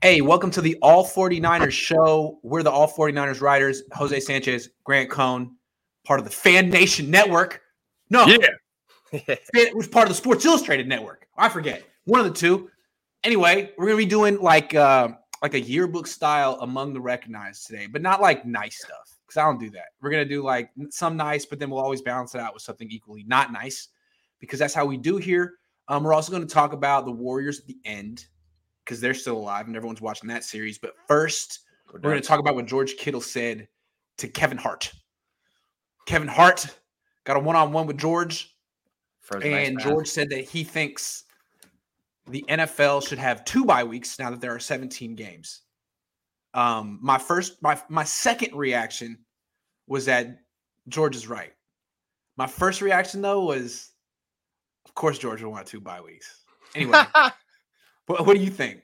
Hey, welcome to the All 49ers show. We're the All 49ers writers, Jose Sanchez, Grant Cohn, part of the Fan Nation Network. No, Yeah. it was part of the Sports Illustrated Network. I forget. One of the two. Anyway, we're gonna be doing like uh like a yearbook style among the recognized today, but not like nice stuff. Because I don't do that. We're gonna do like some nice, but then we'll always balance it out with something equally not nice, because that's how we do here. Um, we're also going to talk about the Warriors at the end because they're still alive and everyone's watching that series. But first, we're going to talk about what George Kittle said to Kevin Hart. Kevin Hart got a one-on-one with George, For the nice and. George said that he thinks the NFL should have two bye weeks now that there are 17 games. Um, my first, my my second reaction was that George is right. My first reaction though was, of course, George will want two bye weeks. Anyway, what, what do you think?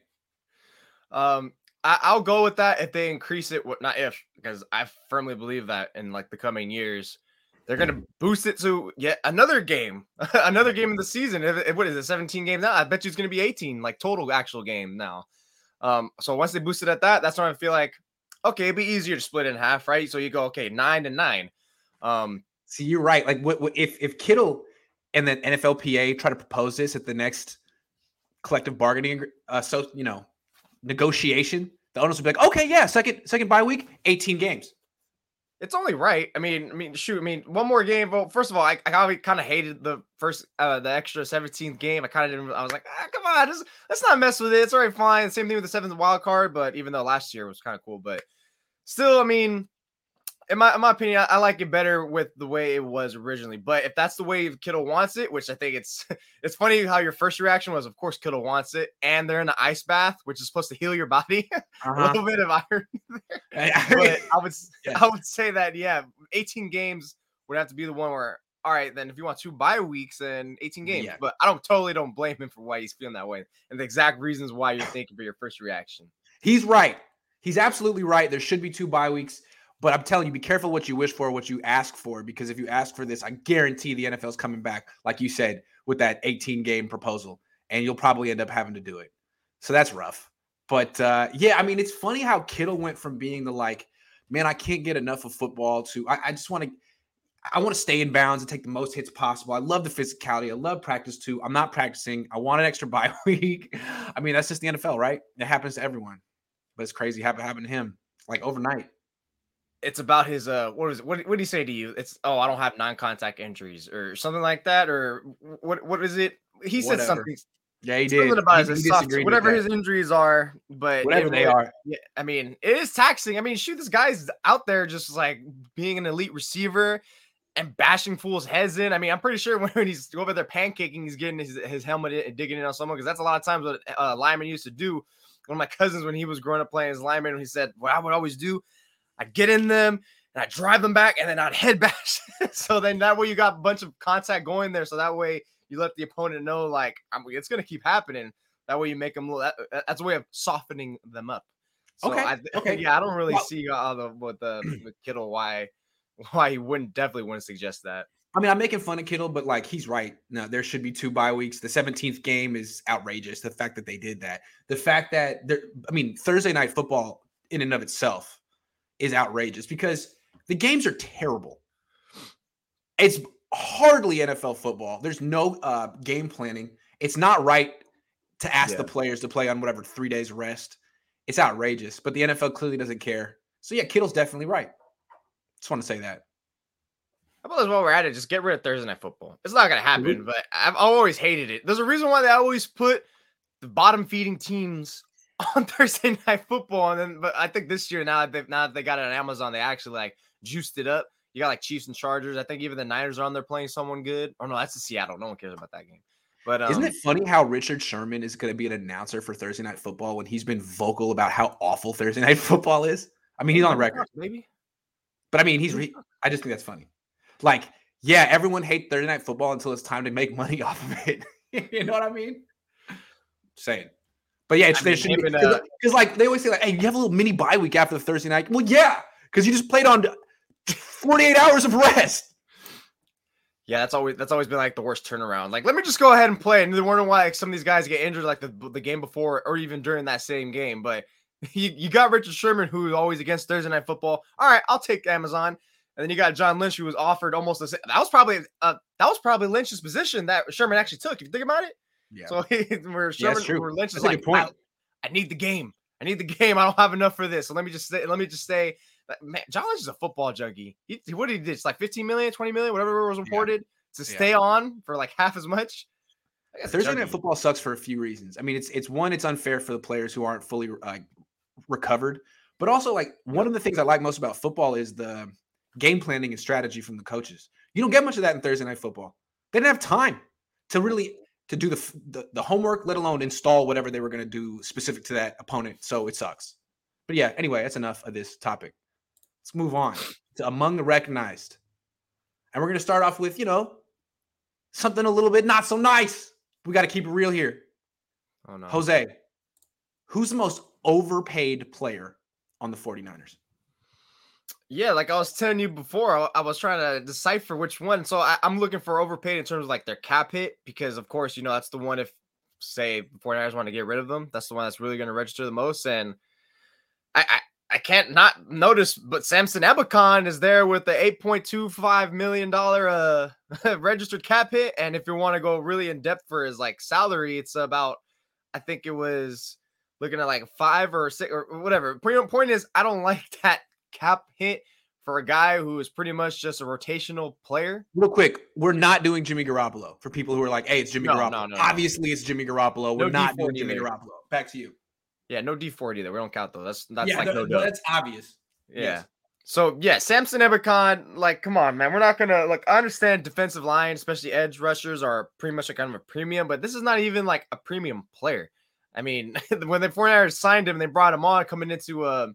Um, I, I'll go with that if they increase it. What not if because I firmly believe that in like the coming years, they're gonna boost it to yet another game, another game of the season. If, what is it, 17 games now? I bet you it's gonna be 18, like total actual game now. Um, so once they boost it at that, that's when I feel like okay, it'd be easier to split it in half, right? So you go okay, nine to nine. Um, See, you're right. Like, what, what if if Kittle and the NFLPA try to propose this at the next collective bargaining, uh, so you know, negotiation, the owners will be like, okay, yeah, second second bye week, 18 games. It's only right. I mean, I mean, shoot. I mean, one more game. Well, first of all, I, I kind of hated the first, uh, the extra 17th game. I kind of didn't. I was like, ah, come on, just, let's not mess with it. It's all right, fine. Same thing with the seventh wild card. But even though last year was kind of cool, but still, I mean, in my in my opinion, I, I like it better with the way it was originally. But if that's the way Kittle wants it, which I think it's it's funny how your first reaction was, of course, Kittle wants it, and they're in the ice bath, which is supposed to heal your body. a Uh-huh. little bit of iron I would Yeah. I would say that yeah, 18 games would have to be the one where all right, then if you want two bye weeks and 18 games, Yeah. but I don't totally don't blame him for why he's feeling that way and the exact reasons why you're thinking for your first reaction. He's right. He's absolutely right. There should be two bye weeks. But I'm telling you, be careful what you wish for, what you ask for, because if you ask for this, I guarantee the NFL's coming back, like you said, with that 18 game proposal, and you'll probably end up having to do it. So that's rough. But uh, yeah, I mean, it's funny how Kittle went from being the like, man, I can't get enough of football to I, I just want to. I want to stay in bounds and take the most hits possible. I love the physicality. I love practice too. I'm not practicing. I want an extra bye week. I mean, that's just the NFL, right? It happens to everyone but it's crazy how it happened to him like overnight. It's about his uh what is it? What, what did he say to you? It's oh, I don't have non-contact injuries or something like that or wh- what what is it? He said Whatever. something Yeah, he something did. about He- his he soft- whatever his injuries are, but whatever it they are. Yeah, I mean, it is taxing. I mean, shoot, this guy's out there just like being an elite receiver and bashing fools' heads in. I mean, I'm pretty sure when, he's over there pancaking, he's getting his, his helmet in and digging in on someone because that's a lot of times what uh, lineman used to do. One of my cousins, when he was growing up playing as lineman, he said, What I would always do, I'd get in them and I'd drive them back and then I'd head bash. so then that way you got a bunch of contact going there. So that way you let the opponent know, like, I'm, it's going to keep happening. That way you make them, that, that's a way of softening them up. So Okay, I, okay. yeah, I don't really Well- see uh, the with the with Kittle why why he wouldn't definitely wouldn't suggest that. I mean, I'm making fun of Kittle, but like he's right. No, there should be two bye weeks. The 17th game is outrageous. The fact that they did that, the fact that there, I mean, Thursday night football in and of itself is outrageous because the games are terrible. It's hardly NFL football. There's no uh, game planning. It's not right to ask Yeah. the players to play on whatever three days rest. It's outrageous, but the NFL clearly doesn't care. So yeah, Kittle's definitely right. Just want to say that. How about as well we're at it, just get rid of Thursday night football. It's not gonna Mm-hmm. happen, but I've always hated it. There's a reason why they always put the bottom feeding teams on Thursday night football, and then but I think this year now that they've now that they got it on Amazon, they actually like juiced it up. You got like Chiefs and Chargers. I think even the Niners are on there playing someone good. Oh no, that's the Seattle. No one cares about that game. But um, Isn't it funny how Richard Sherman is going to be an announcer for Thursday Night Football when he's been vocal about how awful Thursday Night Football is? I mean, he's on record, Maybe but I mean, he's. Re- I just think that's funny. Like, yeah, everyone hates Thursday Night Football until it's time to make money off of it. you know what I mean? Saying. But yeah, it's, I there mean, should be him uh, because like they always say like, hey, you have a little mini bye week after the Thursday night. Well, yeah, because you just played on 48 hours of rest. Yeah, that's always that's always been like the worst turnaround. Like, let me just go ahead and play. And they're wondering why like, some of these guys get injured like the the game before or even during that same game. But you, you got Richard Sherman, who's always against Thursday night football. All right, I'll take Amazon. And then you got John Lynch, who was offered almost the same. That was probably uh, that was probably Lynch's position that Sherman actually took. If you think about it, Yeah. so where Sherman, true. where Lynch is That's like, point. I, I need the game. I need the game. I don't have enough for this. So let me just say, let me just say, that, man, John Lynch is a football junkie. He, what did he did? It's like 15 million, 20 million, whatever was reported to Yeah. stay on for like half as much. That guy's a Thursday night football sucks for a few reasons. I mean, it's it's one, it's unfair for the players who aren't fully uh, recovered, but also like one of the things I like most about football is the game planning and strategy from the coaches. You don't get much of that in Thursday night football. They didn't have time to really to do the the, the homework, let alone install whatever they were going to do specific to that opponent. So it sucks. But yeah, anyway, that's enough of this topic. Let's move on to among the recognized, and we're going to start off with you know something a little bit not so nice. We got to keep it real here. Oh no. Jose, who's the most overpaid player on the 49ers? Yeah, like I was telling you before, I, was trying to decipher which one. So I, I'm looking for overpaid in terms of like their cap hit, because of course, you know, that's the one if say the 49ers want to get rid of them, that's the one that's really going to register the most. And I, I I can't not notice, but Samson Ebukam is there with the 8.25 million dollar uh registered cap hit. And if you want to go really in depth for his like salary, it's about I think it was looking at like five or six or whatever. Point, point is, I don't like that cap hit for a guy who is pretty much just a rotational player. Real quick, we're not doing Jimmy Garoppolo for people who are like, hey, it's Jimmy No, Garoppolo. no, no. Obviously, it's Jimmy Garoppolo. We're No not D4 doing Jimmy either. Garoppolo. Back to you. Yeah, no D four either. We don't count though. That's that's yeah, like no, no, that's obvious. Yeah. yes. So yeah, Samson Ebukam, like, come on, man. We're not gonna like I understand defensive line, especially edge rushers, are pretty much like kind of a premium, but this is not even like a premium player. I mean, when the 49ers signed him, they brought him on coming into uh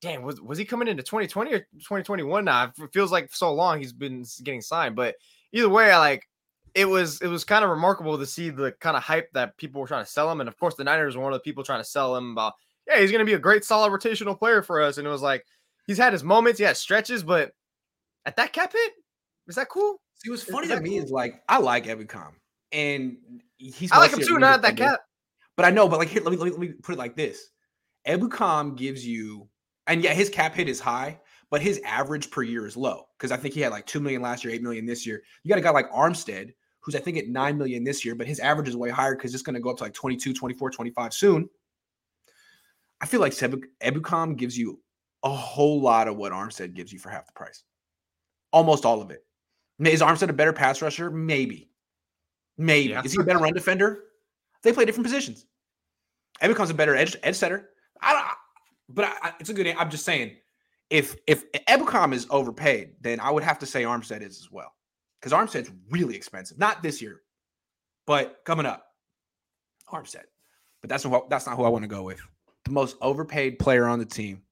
damn, was was he coming into 2020 or 2021 now? It feels like so long he's been getting signed, but either way, I like it was it was kind of remarkable to see the kind of hype that people were trying to sell him. And of course, the Niners were one of the people trying to sell him about, yeah, he's gonna be a great solid rotational player for us. And it was like he's had his moments, he had stretches, but at that cap hit, is that cool? See, what's funny is to me cool? is like, I like Ebukam, and he's I like him too, not at that cap. But I know, but like here, let me, let me let me put it like this: Ebukam gives you, and yeah, his cap hit is high, but his average per year is low because I think he had like two million last year, eight million this year. You got a guy like Armstead, who's I think at nine million this year, but his average is way higher because it's going to go up to like 22, 24, 25 soon. I feel like Sebu- Ebukam gives you a whole lot of what Armstead gives you for half the price, almost all of it. Is Armstead a better pass rusher? Maybe. Maybe. Yeah. Is he a better run defender? They play different positions. Ed becomes a better edge edge setter. I don't, but I, I- it's a good. I'm just saying, if if Ebukam is overpaid, then I would have to say Armstead is as well, because Armstead's really expensive. Not this year, but coming up, Armstead. But that's not that's not who I want to go with. The most overpaid player on the team,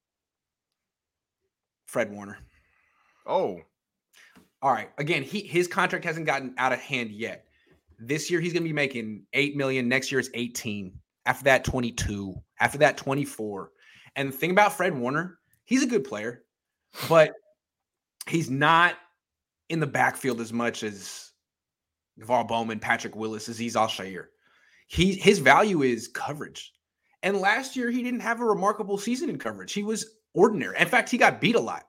Fred Warner. Oh, All right. Again, he his contract hasn't gotten out of hand yet. This year he's going to be making 8 million, next year is 18. After that 22, after that 24. And the thing about Fred Warner, he's a good player, but he's not in the backfield as much as NaVorro Bowman, Patrick Willis, Azeez Al-Shaair. He his value is coverage. And last year he didn't have a remarkable season in coverage. He was ordinary. In fact, he got beat a lot.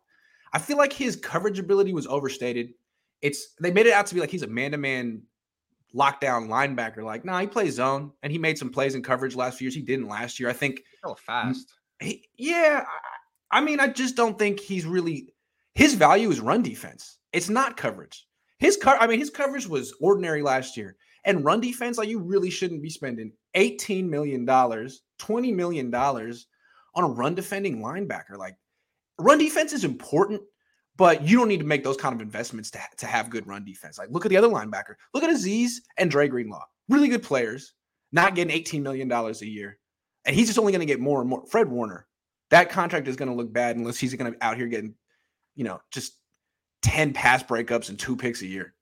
I feel like his coverage ability was overstated. It's they made it out to be like he's a man-to-man lockdown linebacker. Like, no, nah, he plays zone and he made some plays in coverage last few years. He didn't last year. I think hella fast. He, yeah, I, I mean, I just don't think he's really his value is run defense. It's not coverage. His co- I mean, his coverage was ordinary last year. And run defense, like you really shouldn't be spending $18 million, $20 million on a run defending linebacker. Like run defense is important, but you don't need to make those kind of investments to, ha- to have good run defense. Like look at the other linebacker. Look at Azeez and Dre Greenlaw. Really good players, not getting $18 million a year. And he's just only going to get more and more. Fred Warner, that contract is going to look bad unless he's going to be out here getting, you know, just 10 pass breakups and two picks a year.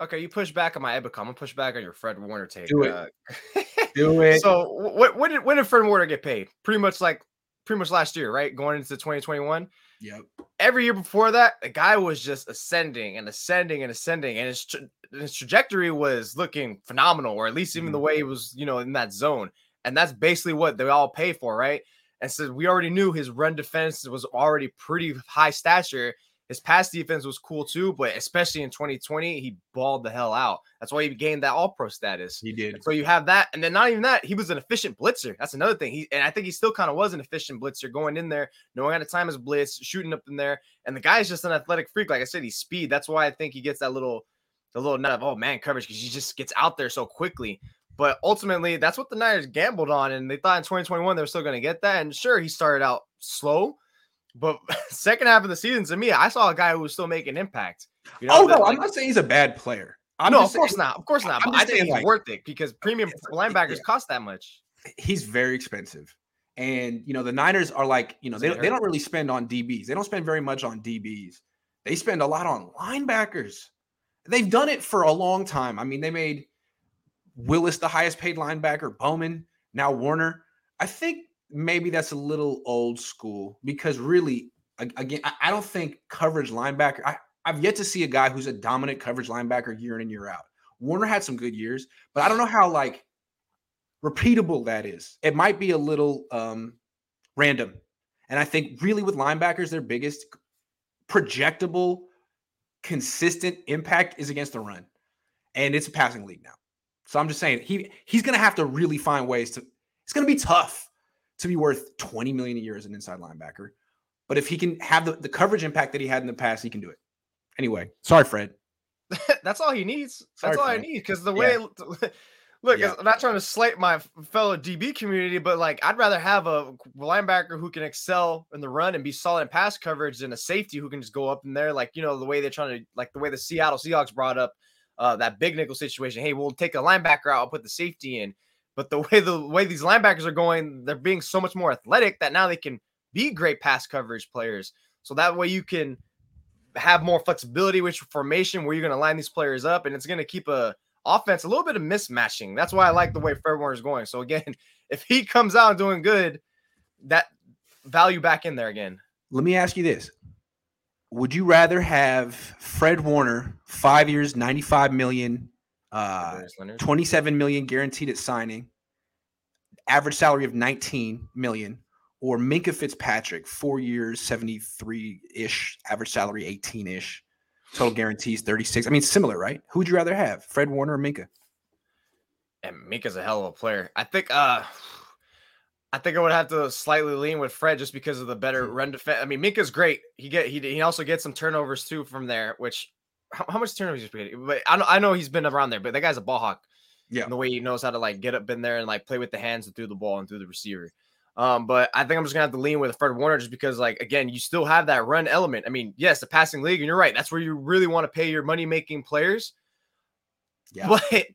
Okay, you push back on my Ebukam. I'm gonna push back on your Fred Warner take. Do it. Uh, Do it. so wh- when did when did Fred Warner get paid? Pretty much like pretty much last year, right? Going into 2021. Yep. Every year before that, the guy was just ascending and ascending and ascending, and his tra- his trajectory was looking phenomenal, or at least even the Mhm. way he was, you know, in that zone. And that's basically what they all pay for, right? And so we already knew his run defense was already pretty high stature. His pass defense was cool too, but especially in 2020, he balled the hell out. That's why he gained that All Pro status. He did. So you have that, and then not even that, he was an efficient blitzer. That's another thing. He and I think he still kind of was an efficient blitzer, going in there, knowing how to time his blitz, shooting up in there. And the guy's just an athletic freak. Like I said, he's speed. That's why I think he gets that little, the little nut of oh man coverage because he just gets out there so quickly. But ultimately, that's what the Niners gambled on, and they thought in 2021 they were still going to get that. And sure, he started out slow, but second half of the season, to me, I saw a guy who was still making impact. You oh that, no, like- I'm not saying he's a bad player. I'm no, of just course saying not. Of course not. I'm But I think saying, he's like- worth it because oh, premium linebackers yeah. cost that much. He's very expensive. And you know, the Niners are like, you know, they, they don't really spend on DBs. They don't spend very much on DBs. They spend a lot on linebackers. They've done it for a long time. I mean, they made Willis the highest paid linebacker, Bowman, now Warner. I think maybe that's a little old school because really, again, I, don't think coverage linebacker. I, I've yet to see a guy who's a dominant coverage linebacker year in and year out. Warner had some good years, but I don't know how like repeatable that is. It might be a little um random. And I think really with linebackers, their biggest projectable, consistent impact is against the run. And it's a passing league now. So I'm just saying he he's gonna have to really find ways to it's gonna be tough to be worth 20 million a year as an inside linebacker. But if he can have the, the coverage impact that he had in the past, he can do it. Anyway, sorry, Fred. That's all he needs. That's Sorry, all I Frank. need. Because the Yeah. way, look, Yeah. I'm not trying to slight my fellow DB community, but like I'd rather have a linebacker who can excel in the run and be solid in pass coverage than a safety who can just go up in there, like you know the way they're trying to, like the way the Seattle Seahawks brought up uh, that big nickel situation. Hey, we'll take a linebacker out, I'll put the safety in. But the way the way these linebackers are going, they're being so much more athletic that now they can be great pass coverage players. So that way you can have more flexibility with your formation where you're going to line these players up and it's going to keep a offense a little bit of mismatching. That's why I like the way Warner is going. So again, if he comes out doing good, that value back in there again. Let me ask you this. Would you rather have Fred Warner, five years, 95 million, uh, 27 million guaranteed at signing, average salary of 19 million, or Minkah Fitzpatrick, four years, 73 ish, average salary 18 ish, total guarantees 36. I mean, similar, right? Who would you rather have, Fred Warner or Minkah? and Minkah's a hell of a player. I think uh I think I would have to slightly lean with Fred just because of the better Hmm. run defense. I mean, Minkah's great. He get he he also gets some turnovers too from there, which how, how much turnovers he's getting? But I know I know he's been around there, but that guy's a ball hawk. Yeah. the way he knows how to like get up in there and like play with the hands and through the ball and through the receiver. Um, but I think I'm just gonna have to lean with Fred Warner just because, like, again, you still have that run element. I mean, yes, the passing league, and you're right, that's where you really want to pay your money making players. Yeah. But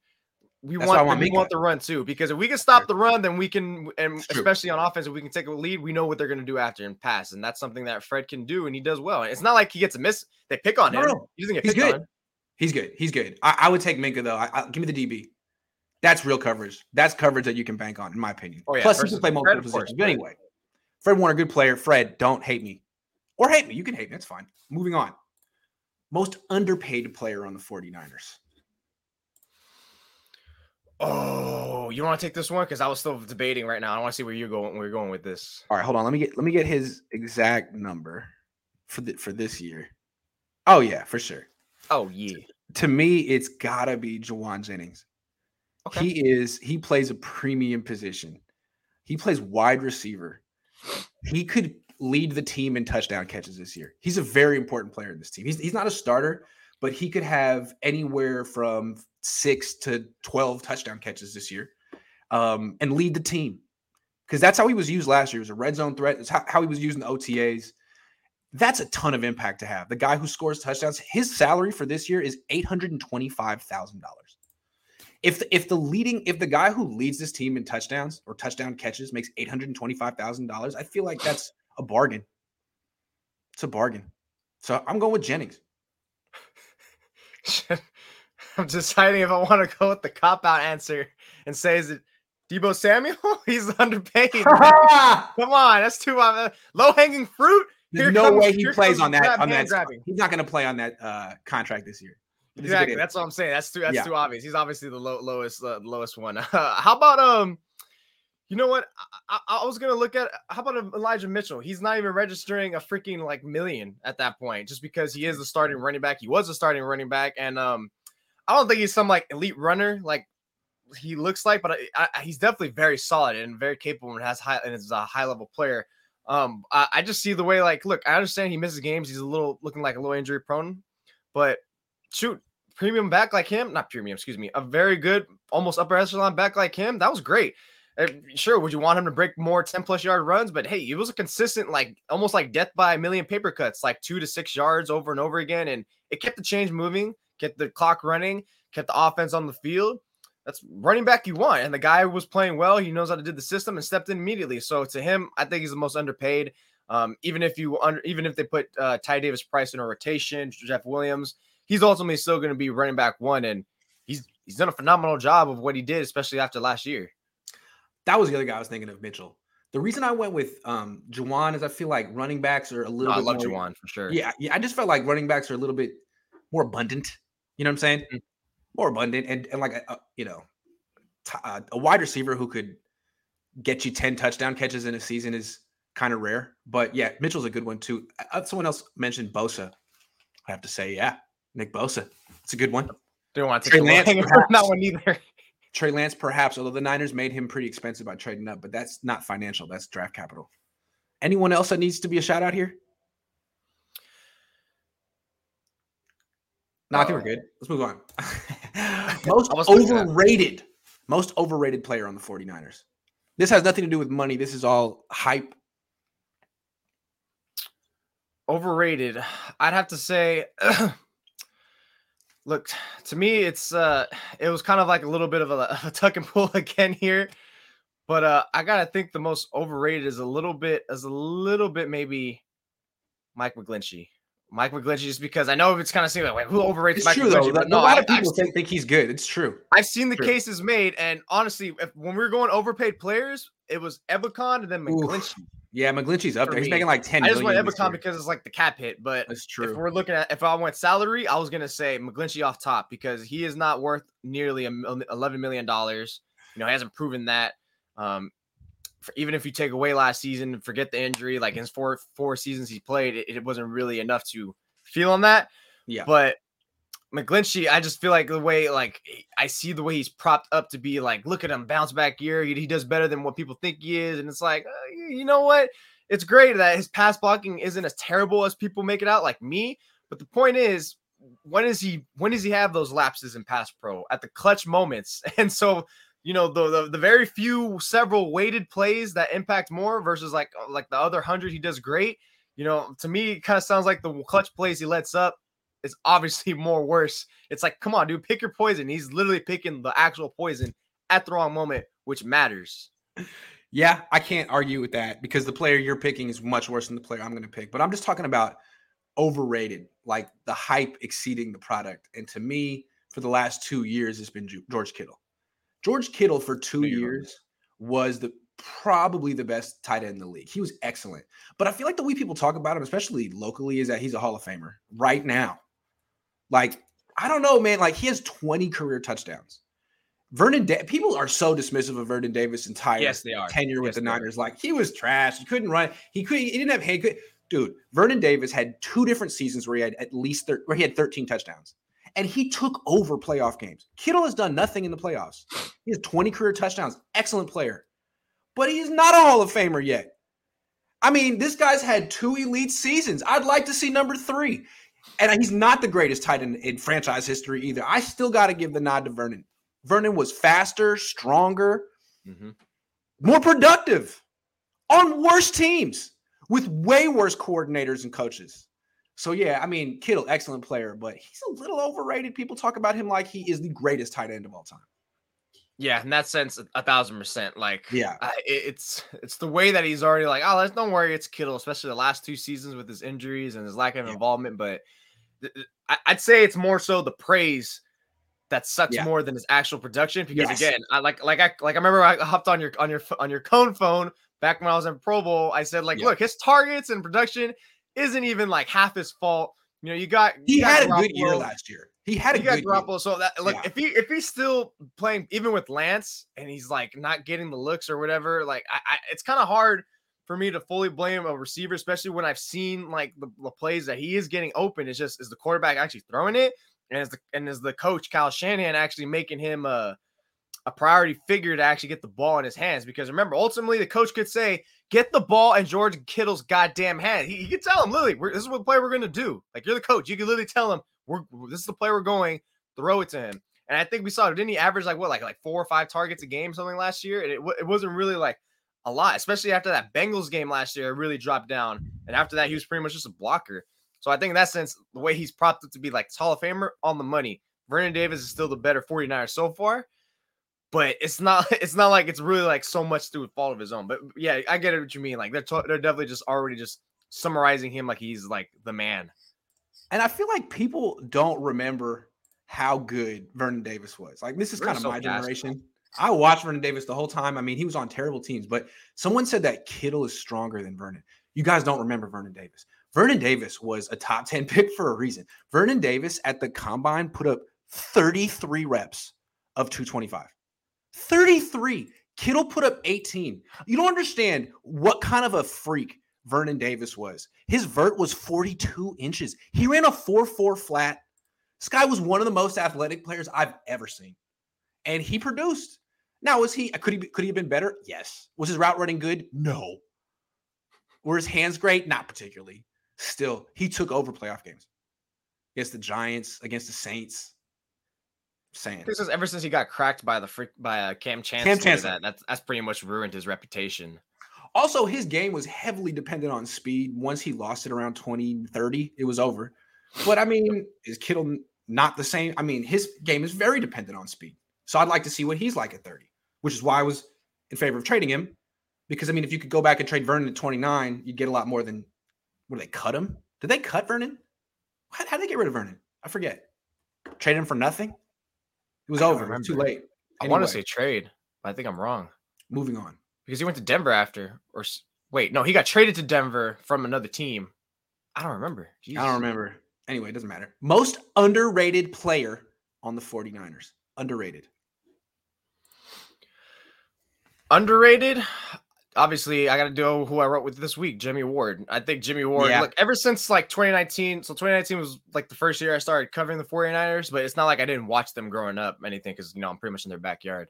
we That's why I want, want we want the run too, because if we can stop the run, then we can, and It's true. especially on offense, if we can take a lead, we know what they're gonna do after and pass, and that's something that Fred can do, and he does well. It's not like he gets a miss; they pick on No, him. no. He doesn't get He's picked good. on. He's good. He's good. I, I would take Minkah though. I, I, give me the DB. That's real coverage. That's coverage that you can bank on, in my opinion. Oh, yeah, Plus, he can play multiple Fred, positions. course, but- anyway, Fred Warner, good player. Fred, don't hate me, or hate me. You can hate me. That's fine. Moving on. Most underpaid player on the 49ers. Oh, you want to take this one? Because I was still debating right now. I want to see where you're going. Where you're going with this. All right, hold on. Let me get let me get his exact number for the, for this year. Oh yeah, for sure. Oh yeah. To me, it's gotta be Jauan Jennings. Okay. He is he plays a premium position. He plays wide receiver. He could lead the team in touchdown catches this year. He's a very important player in this team. He's, he's not a starter, but he could have anywhere from six to 12 touchdown catches this year um, and lead the team. Because that's how he was used last year as a red zone threat. It's how, how he was used in the OTAs. That's a ton of impact to have. The guy who scores touchdowns, his salary for this year is $825,000 if the, if the leading if the guy who leads this team in touchdowns or touchdown catches makes eight hundred twenty five thousand dollars, I feel like that's a bargain. It's a bargain. So I'm going with Jennings. I'm deciding if I want to go with the cop out answer and say, is it Deebo Samuel? He's underpaid. Come on, that's too uh, low hanging fruit. There's no comes, way he plays on that. On that, grabbing. he's not going to play on that uh, contract this year. Exactly. That's what I'm saying. That's too. That's yeah. too obvious. He's obviously the low, lowest, uh, lowest one. how about um? You know what? I, I, was gonna look at how about Elijah Mitchell? He's not even registering a freaking like million at that point, just because he is the starting running back. He was a starting running back, and um, I don't think he's some like elite runner like he looks like, but I, I, he's definitely very solid and very capable and has high and is a high level player. Um, I, I just see the way like, look, I understand he misses games. He's a little looking like a little injury prone, but shoot, premium back like him, not premium, excuse me, a very good, almost upper echelon back like him. That was great. Sure, would you want him to break more 10 plus yard runs? But hey, it was a consistent, like almost like death by a million paper cuts, like two to six yards over and over again. And it kept the change moving, kept the clock running, kept the offense on the field. That's running back you want. And the guy was playing well. He knows how to do the system and stepped in immediately. So to him, I think he's the most underpaid. Um, even if you under, even if they put uh, Ty Davis Price in a rotation, Jeff Wilson, he's ultimately still going to be running back one. And he's he's done a phenomenal job of what he did, especially after last year. That was the other guy I was thinking of, Mitchell. The reason I went with um Jauan is I feel like running backs are a little no, bit I love more, Jauan for sure. Yeah, yeah. I just felt like running backs are a little bit more abundant. You know what I'm saying? Mm-hmm. More abundant and, and like a, a you know t- uh, a wide receiver who could get you 10 touchdown catches in a season is kind of rare. But yeah, Mitchell's a good one too. Uh, someone else mentioned Bosa. I have to say, yeah, Nick Bosa. It's a good one. Don't want to Trey Lance, that one either. Trey Lance, perhaps, although the Niners made him pretty expensive by trading up, but that's not financial. That's draft capital. Anyone else that needs to be a shout out here? No, I think we're good. Let's move on. Most overrated, most overrated player on the 49ers. This has nothing to do with money. This is all hype. Overrated. I'd have to say Look, to me, it's uh, it was kind of like a little bit of a, a tuck and pull again here, but uh, I gotta think the most overrated is a little bit, is a little bit maybe Mike McGlinchey. Mike McGlinchey, just because I know it's kind of seems like who overrates it's Mike true, McGlinchey, but no, a lot of people think, think he's good. It's true. I've seen the true. cases made, and honestly, if, when we were going overpaid players, it was Ebukam and then McGlinchey. Oof. Yeah, McGlinchey's up there. He's making like 10 I just went Ebukam because it's like the cap hit, but that's true. If we're looking at if I went salary, I was gonna say McGlinchey off top because he is not worth nearly eleven million dollars. You know, he hasn't proven that. Um, even if you take away last season, forget the injury, like his four four seasons he played, it, it wasn't really enough to feel on that. Yeah. But McGlinchey, I just feel like the way like I see the way he's propped up to be like, look at him, bounce back year. He, he does better than what people think he is, and it's like, uh, you know what? It's great that his pass blocking isn't as terrible as people make it out, like me. But the point is, when is he? When does he have those lapses in pass pro at the clutch moments? And so, you know, the the, the very few, several weighted plays that impact more versus like uh, like the other hundred he does great you know, to me, it kind of sounds like the clutch plays he lets up is obviously more worse. It's like, come on, dude, pick your poison. He's literally picking the actual poison at the wrong moment, which matters. Yeah, I can't argue with that because the player you're picking is much worse than the player I'm going to pick. But I'm just talking about overrated, like the hype exceeding the product. And to me, for the last two years, it's been George Kittle. George Kittle for two years was the probably the best tight end in the league. He was excellent. But I feel like the way people talk about him, especially locally, is that he's a Hall of Famer right now. Like, I don't know, man. Like, he has 20 career touchdowns. Vernon, da- people are so dismissive of Vernon Davis' entire yes, they are. tenure yes, with the Niners. Are. Like, he was trash. He couldn't run. He could. He didn't have hand. Dude, Vernon Davis had two different seasons where he had at least thir- where he had 13 touchdowns, and he took over playoff games. Kittle has done nothing in the playoffs. He has 20 career touchdowns. Excellent player but he's not a Hall of Famer yet. I mean, this guy's had two elite seasons. I'd like to see number three. And he's not the greatest tight end in franchise history either. I still got to give the nod to Vernon. Vernon was faster, stronger, mm-hmm. more productive on worse teams with way worse coordinators and coaches. So, yeah, I mean, Kittle, excellent player, but he's a little overrated. People talk about him like he is the greatest tight end of all time. Yeah, in that sense, a thousand percent. Like, yeah, uh, it's it's the way that he's already like, oh, let's don't worry, it's Kittle, especially the last two seasons with his injuries and his lack of yeah. involvement. But th- I'd say it's more so the praise that sucks yeah. more than his actual production. Because yes. again, I like like I like I remember I hopped on your on your on your cone phone back when I was in Pro Bowl. I said like, yeah. look, his targets and production isn't even like half his fault. You know, you got he got had a good year last year. He had a got good year. Garoppolo, so that like Yeah. if he if he's still playing even with Lance and he's like not getting the looks or whatever, like I, I it's kind of hard for me to fully blame a receiver, especially when I've seen like the, the plays that he is getting open. It's just is the quarterback actually throwing it, and is the and is the coach Kyle Shanahan actually making him a a priority figure to actually get the ball in his hands? Because remember, ultimately the coach could say, "Get the ball in George Kittle's goddamn hand." He, he could tell him, "Literally, this is what play we're going to do." Like you're the coach, you could literally tell him, "We're this is the play we're going." Throw it to him. And I think we saw didn't he average like what like like four or five targets a game something last year, and it, it wasn't really like a lot, especially after that Bengals game last year. It really dropped down, and after that he was pretty much just a blocker. So I think in that sense, the way he's propped up to be like Hall of Famer on the money, Vernon Davis is still the better 49er so far. But it's not it's not like it's really like so much through a fault of his own. But yeah, I get what you mean. Like they're to- they're definitely just already just summarizing him like he's like the man. And I feel like people don't remember how good Vernon Davis was. Like this is kind of so my gassed. generation. I watched Vernon Davis the whole time. I mean, he was on terrible teams, but someone said that Kittle is stronger than Vernon. You guys don't remember Vernon Davis. Vernon Davis was a top 10 pick for a reason. Vernon Davis at the combine put up 33 reps of 225. 33. Kittle put up 18. You don't understand what kind of a freak Vernon Davis was. His vert was 42 inches. He ran a 4-4 flat. This guy was one of the most athletic players I've ever seen. And he produced. Now, was he could he could he have been better? Yes. Was his route running good? No. Were his hands great? Not particularly. Still, he took over playoff games against the Giants, against the Saints. Saying This is ever since he got cracked by the freak by uh, Kam Chancellor. Chancellor. That that's that's pretty much ruined his reputation. Also, his game was heavily dependent on speed. Once he lost it around 20, 30, it was over. But I mean, is Kittle not the same? I mean, his game is very dependent on speed. So I'd like to see what he's like at 30, which is why I was in favor of trading him. Because I mean, if you could go back and trade Vernon at 29, you'd get a lot more than what did they cut him? Did they cut Vernon? How did they get rid of Vernon? I forget. Trade him for nothing? It was over. It was too late. I want to say trade, but I think I'm wrong moving on. because he went to Denver after. Or wait, no, he got traded to Denver from another team. I don't remember. I don't remember. Anyway, it doesn't matter. Most underrated player on the 49ers. Underrated. Underrated. Obviously, I got to do who I wrote with this week, Jimmy Ward. I think Jimmy Ward, Yeah. look, ever since like 2019, so 2019 was like the first year I started covering the 49ers, but it's not like I didn't watch them growing up, anything, because, you know, I'm pretty much in their backyard.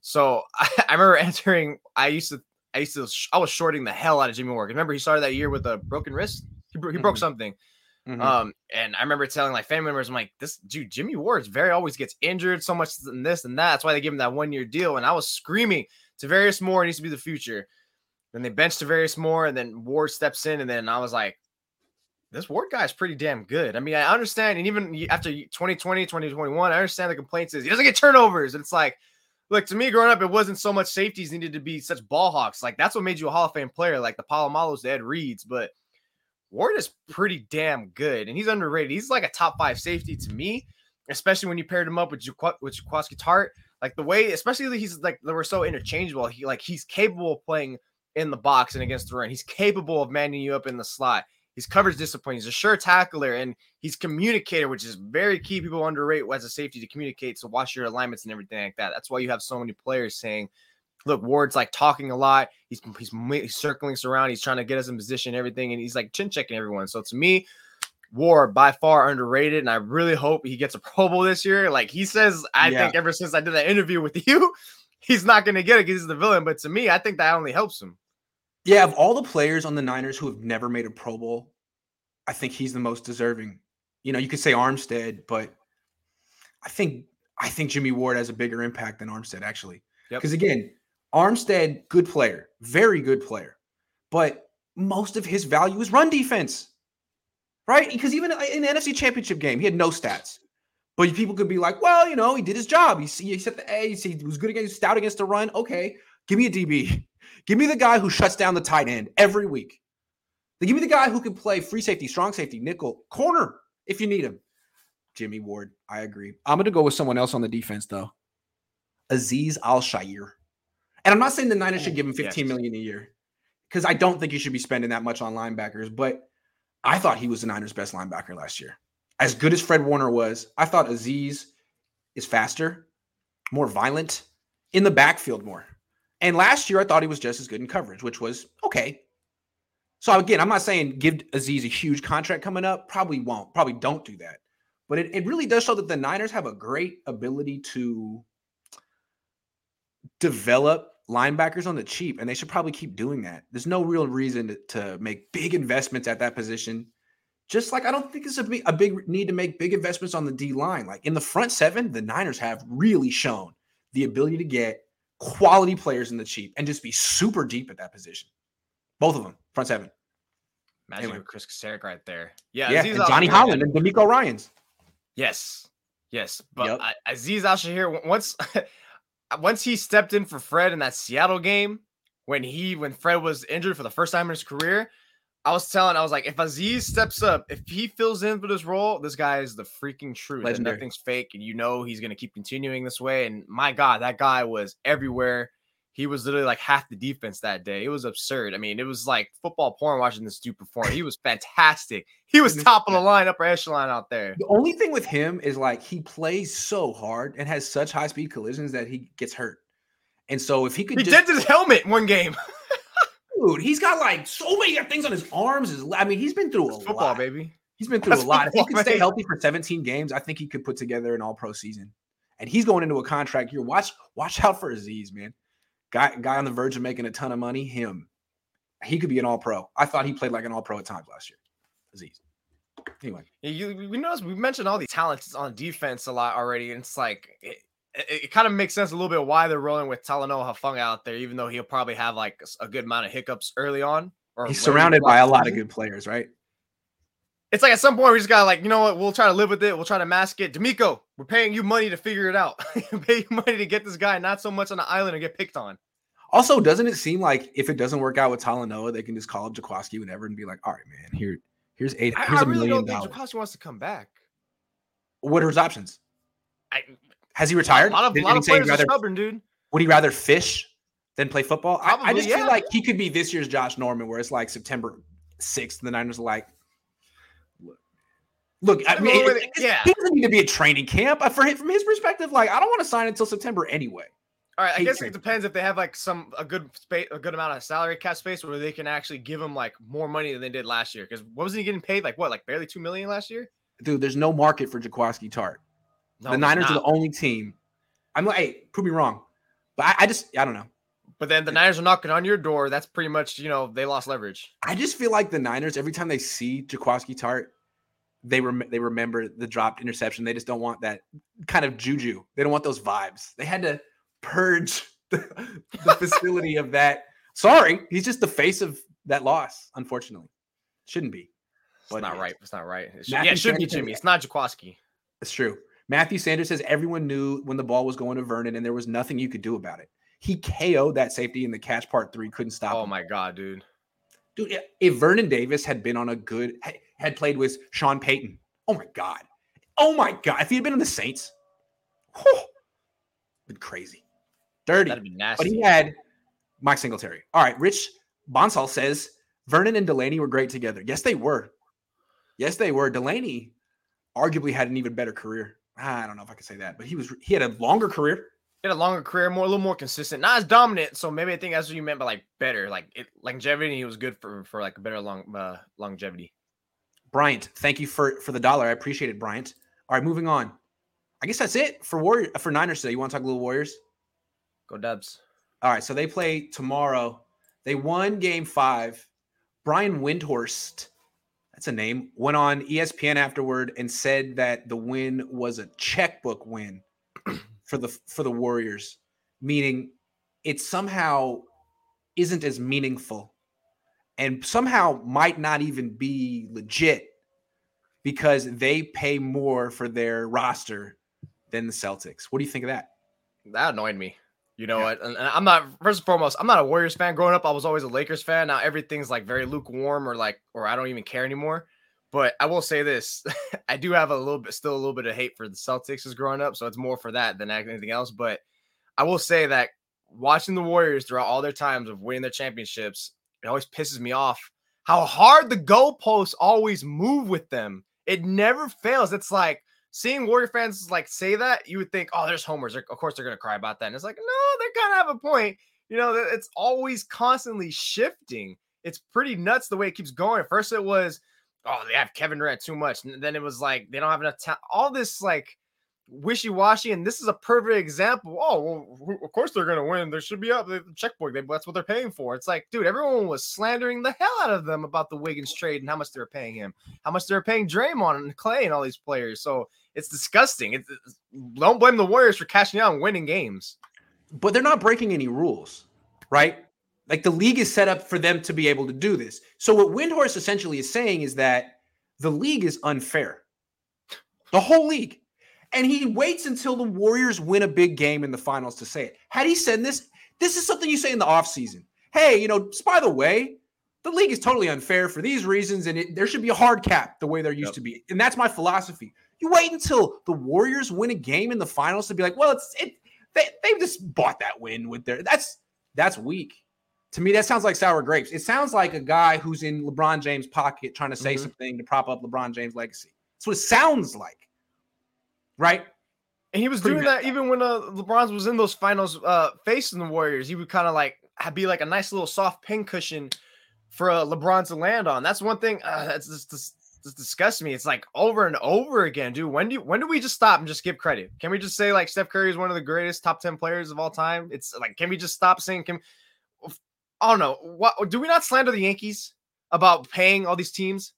So I, I remember entering, I used to, I used to, I was shorting the hell out of Jimmy Ward. Remember, he started that year with a broken wrist. He, bro- he broke Mhm. something. Mhm. Um, and I remember telling like family members, I'm like, this dude, Jimmy Ward's very always gets injured so much and this and that. That's why they give him that one year deal. And I was screaming, to Tarvarius Moore needs to be the future. Then they benched Tarvarius Moore, and then Ward steps in, and then I was like, this Ward guy is pretty damn good. I mean, I understand, and even after 2020, 2021, I understand the complaints is he doesn't get turnovers. And it's like, look, to me, growing up, it wasn't so much safeties needed to be such ball hawks. Like that's what made you a Hall of Fame player, like the Polamalus, the Ed Reeds. But Ward is pretty damn good, and he's underrated. He's like a top five safety to me, especially when you paired him up with Jaquiski Tartt. Like the way, especially he's like they were so interchangeable. He like he's capable of playing in the box and against the run. He's capable of manning you up in the slot. He's coverage discipline. He's a sure tackler and he's communicator, which is very key. People underrate as a safety to communicate. So watch your alignments and everything like that. That's why you have so many players saying, "Look, Ward's like talking a lot. He's he's, he's circling us around. He's trying to get us in position, everything, and he's like chin checking everyone." So to me, Ward by far underrated, and I really hope he gets a Pro Bowl this year. Like he says, I Yeah. think ever since I did that interview with you, he's not going to get it because he's the villain. But to me, I think that only helps him. Yeah, of all the players on the Niners who have never made a Pro Bowl, I think he's the most deserving. You know, you could say Armstead, but I think I think Jimmy Ward has a bigger impact than Armstead actually. Yep. Because again, Armstead, good player, very good player, but most of his value is run defense, right? Because even uh, in the NFC Championship game, he had no stats. But people could be like, well, you know, he did his job. He, he set the A. He was good against stout against the run. Okay, give me a DB. Give me the guy who shuts down the tight end every week. Then give me the guy who can play free safety, strong safety, nickel, corner if you need him. Jimmy Ward, I agree. I'm going to go with someone else on the defense though. Azeez Al Shaair. And I'm not saying the Niners should oh, give him 15 Yes. million a year because I don't think you should be spending that much on linebackers. But I thought he was the Niners' best linebacker last year. As good as Fred Warner was, I thought Azeez is faster, more violent, in the backfield more. And last year, I thought he was just as good in coverage, which was okay. So again, I'm not saying give Azeez a huge contract coming up. Probably won't. Probably don't do that. But it, it really does show that the Niners have a great ability to develop linebackers on the cheap, and they should probably keep doing that. There's no real reason to, to make big investments at that position. Just like I don't think it's a a big need to make big investments on the D line. Like in the front seven, the Niners have really shown the ability to get quality players in the cheap and just be super deep at that position. Both of them, front seven. Imagine anyway. Chris Kocurek right there. Yeah, yeah, and Johnny Holland and DeMeco Ryans. Yes, yes, but yep. Azeez Al-Shaair once once he stepped in for Fred in that Seattle game when he when Fred was injured for the first time in his career, I was telling I was like, if Azeez steps up, if he fills in for this role, this guy is the freaking truth. Legendary. Nothing's fake, and you know he's gonna keep continuing this way. And my God, that guy was everywhere. He was literally like half the defense that day. It was absurd. I mean, it was like football porn watching this dude perform. He was fantastic. He was top of the line, upper echelon out there. The only thing with him is like he plays so hard and has such high speed collisions that he gets hurt. And so if he could, he just, did his helmet one game. dude, he's got like so many things on his arms. His, I mean, he's been through a football, lot. baby. He's been through That's a lot. Football, if he could stay healthy for 17 games, I think he could put together an all pro season. And he's going into a contract year. Watch, watch out for Azeez, man. Guy, guy on the verge of making a ton of money. Him, he could be an All Pro. I thought he played like an All Pro at times last year. Azeez. Anyway, yeah, you we notice we mentioned all these talents on defense a lot already, and it's like it, it, it kind of makes sense a little bit why they're rolling with Talanoa Hufanga out there, even though he'll probably have like a good amount of hiccups early on. Or he's surrounded by a lot of good players, right? It's like at some point we just gotta like, you know what? We'll try to live with it. We'll try to mask it. DeMeco, we're paying you money to figure it out. pay you money to get this guy not so much on the island and get picked on. Also, doesn't it seem like if it doesn't work out with Talanoa, they can just call up Jaquiski whenever and be like, "All right, man, here, here's eight, here's I, I a really million dollars." Jaquiski wants to come back. What are his options? I, Has he retired? A lot of, Did, lot of players rather, are stubborn, dude. Would he rather fish than play football? Probably, I, I, just yeah. feel like he could be this year's Josh Norman, where it's like September sixth, and the Niners are like, Look, I mean, it, yeah. he doesn't need to be a training camp. Uh, for him, from his perspective, like I don't want to sign until September anyway. All right, I guess it depends if they have like some a good space, a good amount of salary cap space, where they can actually give him like more money than they did last year. Because what was he getting paid? Like what, like barely two million last year? Dude, there's no market for Jaquiski Tartt. No, the Niners are the only team. I'm like, hey, prove me wrong, but I, I just I don't know. But then the Niners are knocking on your door. That's pretty much you know they lost leverage. I just feel like the Niners every time they see Jaquiski Tartt, they rem- they remember the dropped interception. They just don't want that kind of juju. They don't want those vibes. They had to purge the, the facility of that. Sorry, he's just the face of that loss. Unfortunately, shouldn't be. It's not right. It's not right. It should, yeah, it should be Jimmy. It's not Jaquiski. It's true. Matthew Sanders says everyone knew when the ball was going to Vernon, and there was nothing you could do about it. He KO'd that safety in the catch part three. Couldn't stop. Oh him. my god, dude. Dude, if Vernon Davis had been on a good had played with Sean Payton, oh my god, oh my god, if he had been on the Saints, whew, been crazy. Dirty. That'd be nasty. But he had Mike Singletary. All right. Rich Bonsall says Vernon and Delanie were great together. Yes, they were. Yes, they were. Delanie arguably had an even better career. I don't know if I can say that, but he was he had a longer career. He had a longer career, more a little more consistent, not as dominant. So maybe I think that's what you meant by like better, like it, longevity. He was good for for like a better long uh, longevity. Bryant, thank you for for the dollar. I appreciate it, Bryant. All right, moving on. I guess that's it for Warrior for Niners today. You want to talk a little Warriors? Go Dubs. All right, so they play tomorrow. They won game five. Brian Windhorst, that's a name, went on ESPN afterward and said that the win was a checkbook win for the for the Warriors, meaning it somehow isn't as meaningful and somehow might not even be legit because they pay more for their roster than the Celtics. What do you think of that? That annoyed me. You know yeah. what? And, I'm not first and foremost, I'm not a Warriors fan. Growing up, I was always a Lakers fan. Now everything's like very lukewarm or like or I don't even care anymore. But I will say this. I do have a little bit still a little bit of hate for the Celtics as growing up. So it's more for that than anything else. But I will say that watching the Warriors throughout all their times of winning their championships, it always pisses me off how hard the goalposts always move with them. It never fails. It's like seeing Warrior fans like say that, you would think, oh, there's homers. Of course, they're gonna cry about that. And it's like, no, they kind of have a point. You know, it's always constantly shifting. It's pretty nuts the way it keeps going. First, it was, oh, they have Kevin Durant too much. And then it was like they don't have enough time. All this like wishy-washy and this is a perfect example. Oh well of course they're gonna win. There should be the checkbook that's what they're paying for. It's like dude everyone was slandering the hell out of them about the wiggins trade and how much they're paying him how much they're paying Draymond and Klay and all these players. So it's disgusting. It's, don't blame the warriors for cashing out and winning games. But they're not breaking any rules right? Like the league is set up for them to be able to do this. So what windhorst essentially is saying is that the league is unfair. The whole league and he waits until the Warriors win a big game in the finals to say it. Had he said this, this is something you say in the offseason. Hey, you know, by the way, the league is totally unfair for these reasons, and it, there should be a hard cap the way there used yep. to be. And that's my philosophy. You wait until the Warriors win a game in the finals to be like, well, it's it. They they just bought that win with their. That's that's weak. To me, that sounds like sour grapes. It sounds like a guy who's in LeBron James' pocket trying to say mm-hmm. something to prop up LeBron James' legacy. That's what it sounds like right? And he was Pretty doing bad. that even when uh, LeBron was in those finals uh, facing the Warriors. He would kind of like be like a nice little soft pincushion for uh, LeBron to land on. That's one thing uh, that's just, just, just disgusts me. It's like over and over again, dude. When do you, when do we just stop and just give credit? Can we just say like Steph Curry is one of the greatest top ten players of all time? It's like can we just stop saying can? I don't know. What do we not slander the Yankees about paying all these teams?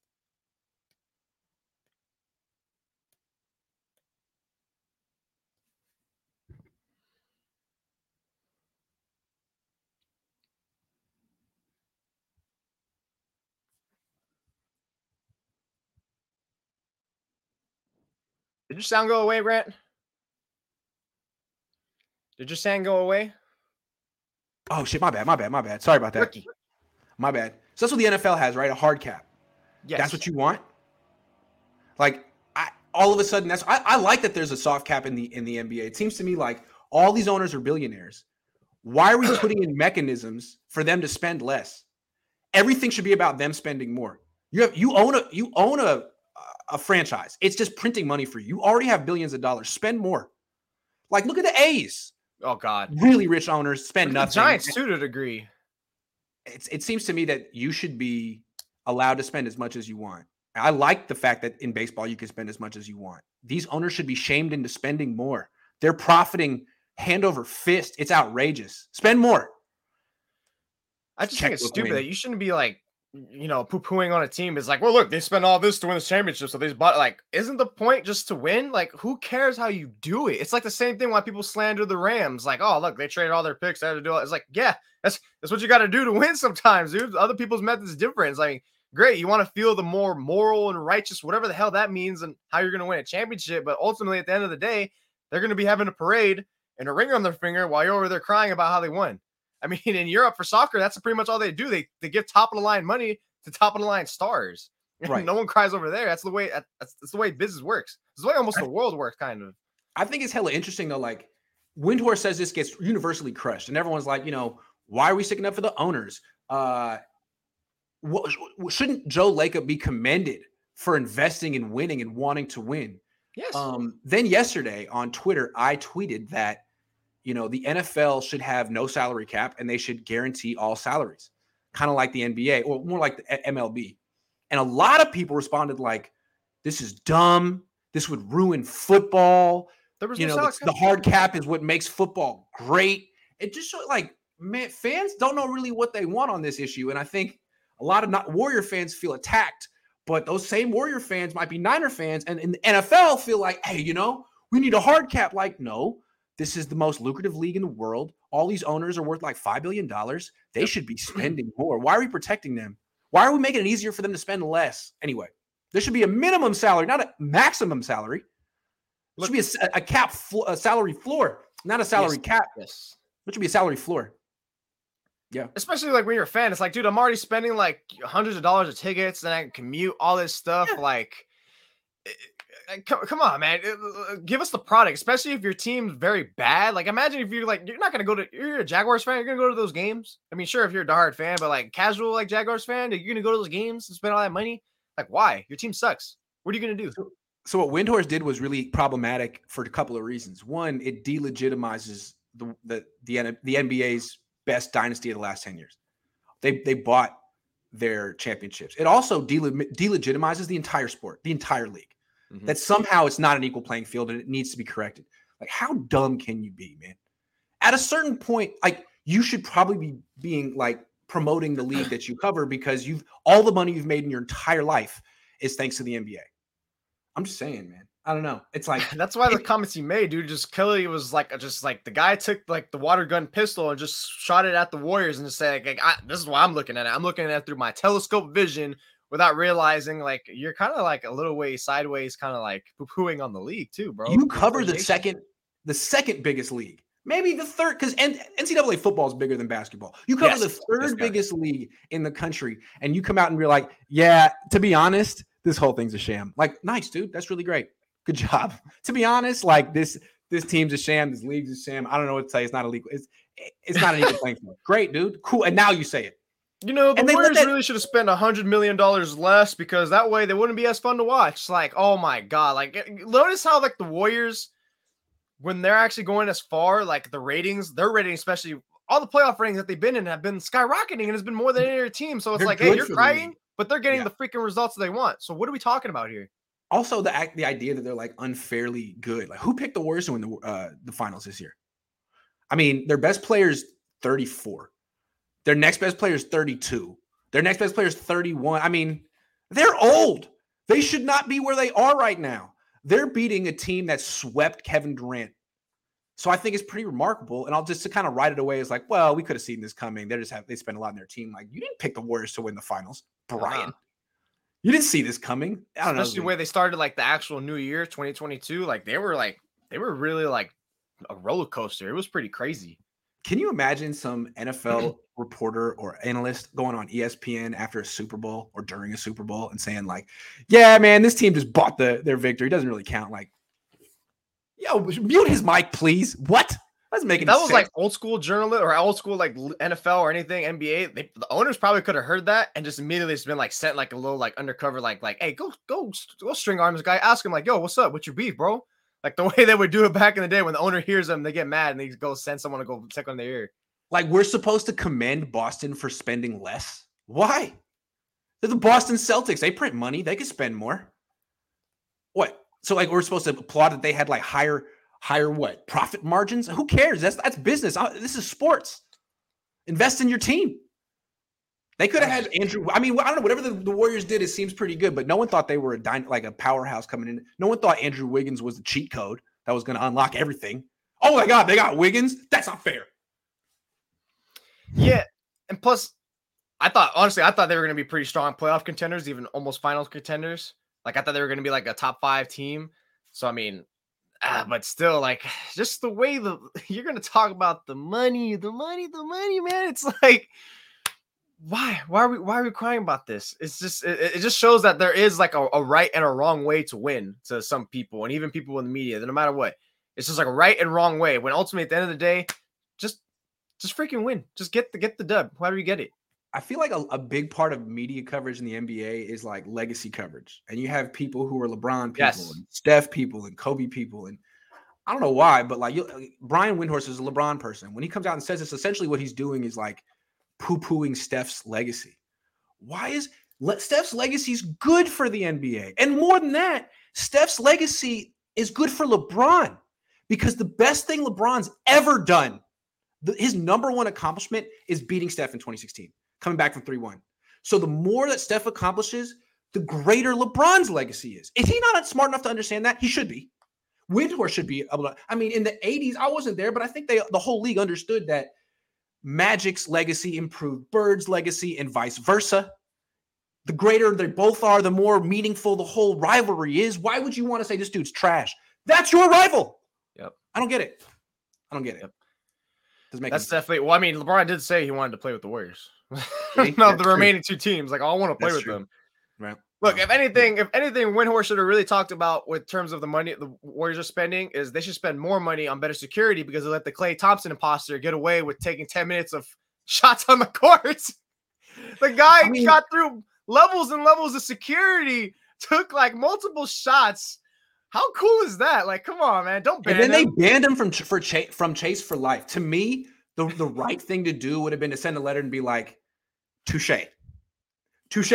Did your sound go away, Grant? Did your sound go away? Oh shit, my bad, my bad, my bad. Sorry about that. My bad. So that's what the NFL has, right? A hard cap. Yes. That's what you want. Like, I all of a sudden that's I, I like that there's a soft cap in the in the NBA. It seems to me like all these owners are billionaires. Why are we putting in mechanisms for them to spend less? Everything should be about them spending more. You have you own a you own a a franchise. It's just printing money for you. You already have billions of dollars. Spend more. Like, look at the A's. Oh God, really rich owners spend nothing. Giants too, to a degree. It's, it seems to me that you should be allowed to spend as much as you want. I like the fact that in baseball you can spend as much as you want. These owners should be shamed into spending more. They're profiting hand over fist. It's outrageous. Spend more. I just think it's stupid that you shouldn't be like you know, poo pooing on a team is like, well, look, they spent all this to win the championship, so they bought. Like, isn't the point just to win? Like, who cares how you do it? It's like the same thing why people slander the Rams. Like, oh, look, they traded all their picks. They had to do it. It's like, yeah, that's that's what you got to do to win sometimes, dude. Other people's methods different. It's like, great, you want to feel the more moral and righteous, whatever the hell that means, and how you're going to win a championship. But ultimately, at the end of the day, they're going to be having a parade and a ring on their finger while you're over there crying about how they won. I mean, in Europe for soccer, that's pretty much all they do. They they give top of the line money to top of the line stars. Right. no one cries over there. That's the way. That's, that's the way business works. It's the way almost the world works, kind of. I think it's hella interesting though. Like Windhorst says this gets universally crushed, and everyone's like, you know, why are we sticking up for the owners? Uh, what, shouldn't Joe Lacob be commended for investing and winning and wanting to win? Yes. Um, then yesterday on Twitter, I tweeted that you know the NFL should have no salary cap and they should guarantee all salaries kind of like the NBA or more like the MLB. And a lot of people responded like, "This is dumb. This would ruin football." There was you no know the, the, hard cap is what makes football great. It just showed like man, fans don't know really what they want on this issue, and I think a lot of not Warrior fans feel attacked. But those same Warrior fans might be Niner fans, and in the NFL feel like, hey, you know, we need a hard cap. Like, no, this is the most lucrative league in the world. All these owners are worth like $5 billion. They should be mm-hmm. spending more. Why are we protecting them? Why are we making it easier for them to spend less? Anyway, there should be a minimum salary, not a maximum salary. There should be a, a cap, flo- a salary floor, not a salary yes. cap. Yes. There should be a salary floor. Yeah. Especially like when you're a fan, it's like, dude, I'm already spending like hundreds of dollars of tickets and I can commute, all this stuff. Yeah. Like, come, come on, man. Uh, uh, give us the product, especially if your team's very bad. Like, imagine if you're like, you're not gonna go to, you're a Jaguars fan, you're gonna go to those games. I mean, sure, if you're a diehard fan, but like casual, like Jaguars fan, you're gonna go to those games and spend all that money. Like, why? Your team sucks. What are you gonna do? So, so what Windhorst did was really problematic for a couple of reasons. One, it delegitimizes the the the, the NBA's best dynasty of the last ten years. They they bought their championships. It also delegitimizes the entire sport, the entire league. Mm-hmm. That somehow it's not an equal playing field and it needs to be corrected. Like, how dumb can you be, man? At a certain point, like you should probably be being like promoting the league that you cover because you've all the money you've made in your entire life is thanks to the NBA. I'm just saying, man. I don't know. It's like that's why the comments he made, dude. Just Kelly was like, just like the guy took like the water gun pistol and just shot it at the Warriors and just said, like, I, "This is why I'm looking at it. I'm looking at it through my telescope vision without realizing like you're kind of like a little way sideways, kind of like poo-pooing on the league too, bro. You cover the second, the second biggest league, maybe the third, because NCAA football is bigger than basketball. You cover yes, the third biggest league in the country, and you come out and you're like, yeah, to be honest, this whole thing's a sham. Like, nice, dude. That's really great. Good job. to be honest, like this this team's a sham. This league's a sham. I don't know what to say. It's not illegal. It's it's not an equal playing field. Great, dude. Cool. And now you say it. You know, the and Warriors that- really should have spent a hundred million dollars less because that way they wouldn't be as fun to watch. Like, oh my god! Like, eh, notice how like the Warriors, when they're actually going as far, like the ratings, their rating, especially all the playoff ratings that they've been in, have been skyrocketing and it has been more than any other team. So it's they're like, hey, you're crying, but they're getting yeah. the freaking results they want. So what are we talking about here? Also, the act, the idea that they're like unfairly good. Like, who picked the Warriors to win the uh, the finals this year? I mean, their best players 34. Their next best player is 32. Their next best player is 31. I mean, they're old. They should not be where they are right now. They're beating a team that swept Kevin Durant. So I think it's pretty remarkable. And I'll just to kind of write it away as like, well, we could have seen this coming. They just have they spend a lot in their team. Like, you didn't pick the Warriors to win the finals, Brian. Uh-huh. You didn't see this coming. I don't Especially know. way they started like the actual new year, 2022. Like they were like they were really like a roller coaster. It was pretty crazy. Can you imagine some NFL reporter or analyst going on ESPN after a Super Bowl or during a Super Bowl and saying like, "Yeah, man, this team just bought the their victory. It doesn't really count." Like, yo, mute his mic, please. What? That's making that was sense. like old school journalist or old school like NFL or anything NBA. They, the owners probably could have heard that and just immediately just been like sent like a little like undercover like like hey go go go string arms guy ask him like yo what's up what's your beef bro like the way they would do it back in the day when the owner hears them they get mad and they go send someone to go check on their ear. Like we're supposed to commend Boston for spending less. Why? They're the Boston Celtics. They print money. They could spend more. What? So like we're supposed to applaud that they had like higher higher what profit margins? Who cares? That's that's business. Uh, this is sports. Invest in your team. They could have had Andrew. I mean, I don't know. Whatever the, the, Warriors did, it seems pretty good. But no one thought they were a dy- like a powerhouse coming in. No one thought Andrew Wiggins was the cheat code that was going to unlock everything. Oh my God, they got Wiggins. That's not fair. Yeah, and plus, I thought honestly, I thought they were going to be pretty strong playoff contenders, even almost finals contenders. Like I thought they were going to be like a top five team. So I mean, uh, but still, like just the way the you're going to talk about the money, the money, the money, man. It's like why why are we why are we crying about this it's just it, it just shows that there is like a, a, right and a wrong way to win to some people and even people in the media that no matter what it's just like a right and wrong way when ultimately at the end of the day just just freaking win. Just get the get the dub. Why do you get it? I feel like a, a, big part of media coverage in the NBA is like legacy coverage. And you have people who are LeBron people yes. and Steph people and Kobe people. And I don't know why, but like you, Brian Windhorst is a LeBron person. When he comes out and says this, essentially what he's doing is like poo pooing Steph's legacy. Why is Steph's legacy is good for the NBA? And more than that, Steph's legacy is good for LeBron because the best thing LeBron's ever done the, his number one accomplishment is beating Steph in 2016, coming back from 3 1. So the more that Steph accomplishes, the greater LeBron's legacy is. Is he not smart enough to understand that? He should be. Windhorst should be able to. I mean, in the 80s, I wasn't there, but I think they the whole league understood that Magic's legacy improved Bird's legacy and vice versa. The greater they both are, the more meaningful the whole rivalry is. Why would you want to say this dude's trash? That's your rival. Yep. I don't get it. I don't get it. Yep. That's definitely. Well, I mean, LeBron did say he wanted to play with the Warriors. no, the remaining two teams, like, I want to play That's with true. them. Right. Look, if anything, if anything, Windhorst should have really talked about with terms of the money the Warriors are spending is they should spend more money on better security because they let the Klay Thompson imposter get away with taking 10 minutes of shots on the court. the guy I mean- got through levels and levels of security, took like multiple shots. How cool is that? Like, come on, man. Don't ban And then him. they banned him from for Chase from Chase for life. To me, the the right thing to do would have been to send a letter and be like, "Touche, touche.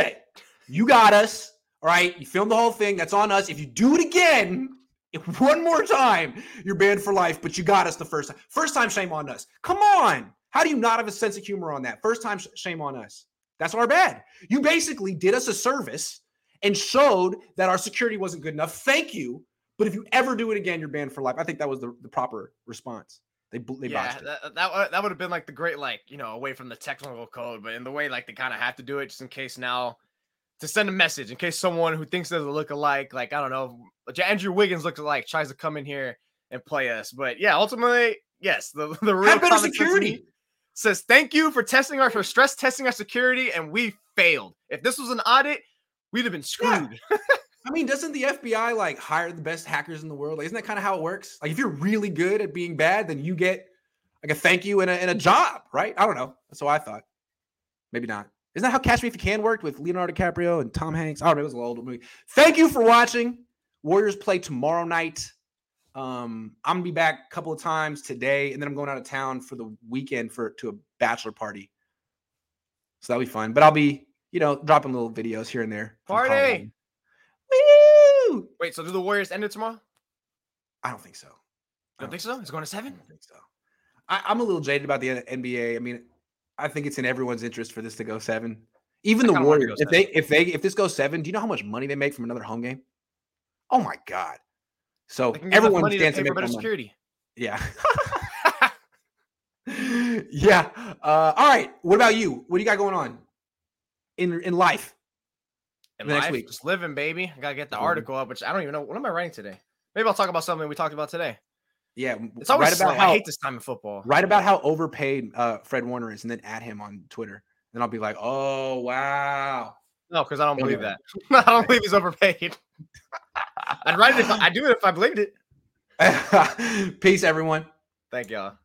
You got us. All right. You filmed the whole thing. That's on us. If you do it again." If one more time, you're banned for life, but you got us the first time. First time, shame on us. Come on. How do you not have a sense of humor on that? First time, shame on us. That's our bad. You basically did us a service and showed that our security wasn't good enough. Thank you. But if you ever do it again, you're banned for life. I think that was the, the proper response. They they yeah, that, that, would- that would have been like the great, like, you know, away from the technical code, but in the way, like, they kind of have to do it just in case now to send a message in case someone who thinks there's a look alike, like, I don't know, Andrew Wiggins looks alike, tries to come in here and play us. But yeah, ultimately, yes, the, the real Have better common sense to me security. says thank you for testing our for stress testing our security, and we failed. If this was an audit, we'd have been screwed. I mean, doesn't the FBI like hire the best hackers in the world? Like, isn't that kind of how it works? Like, if you're really good at being bad, then you get like a thank you and a, and a job, right? I don't know. That's what I thought. Maybe not. Isn't that how Catch Me If You Can worked with Leonardo DiCaprio and Tom Hanks? I don't know. It was an old movie. Thank you for watching. Warriors play tomorrow night. Um, I'm gonna be back a couple of times today, and then I'm going out of town for the weekend for to a bachelor party. So that'll be fun. But I'll be, you know, dropping little videos here and there. Party! Woo! Wait, so do the Warriors end it tomorrow? I don't think so. I Don't think so? It's going to I seven? don't think so. I, I'm a little jaded about the NBA. I mean, I think it's in everyone's interest for this to go seven. Even I the kinda want it to Warriors, if they if they if this goes seven, do you know how much money they make from another home game? Oh my god! So everyone to stands pay to for make better security. Yeah. yeah. Uh, all right. What about you? What do you got going on in in life? The next life, week. just living, baby. I gotta get the living. article up, which I don't even know. What am I writing today? Maybe I'll talk about something we talked about today. Yeah. It's always right slow. about how I hate this time of football. write about how overpaid uh, Fred Warner is, and then add him on Twitter. Then I'll be like, oh wow. No, because I don't believe that. I don't believe he's overpaid. I'd write it if I, I'd do it if I believed it. Peace, everyone. Thank y'all.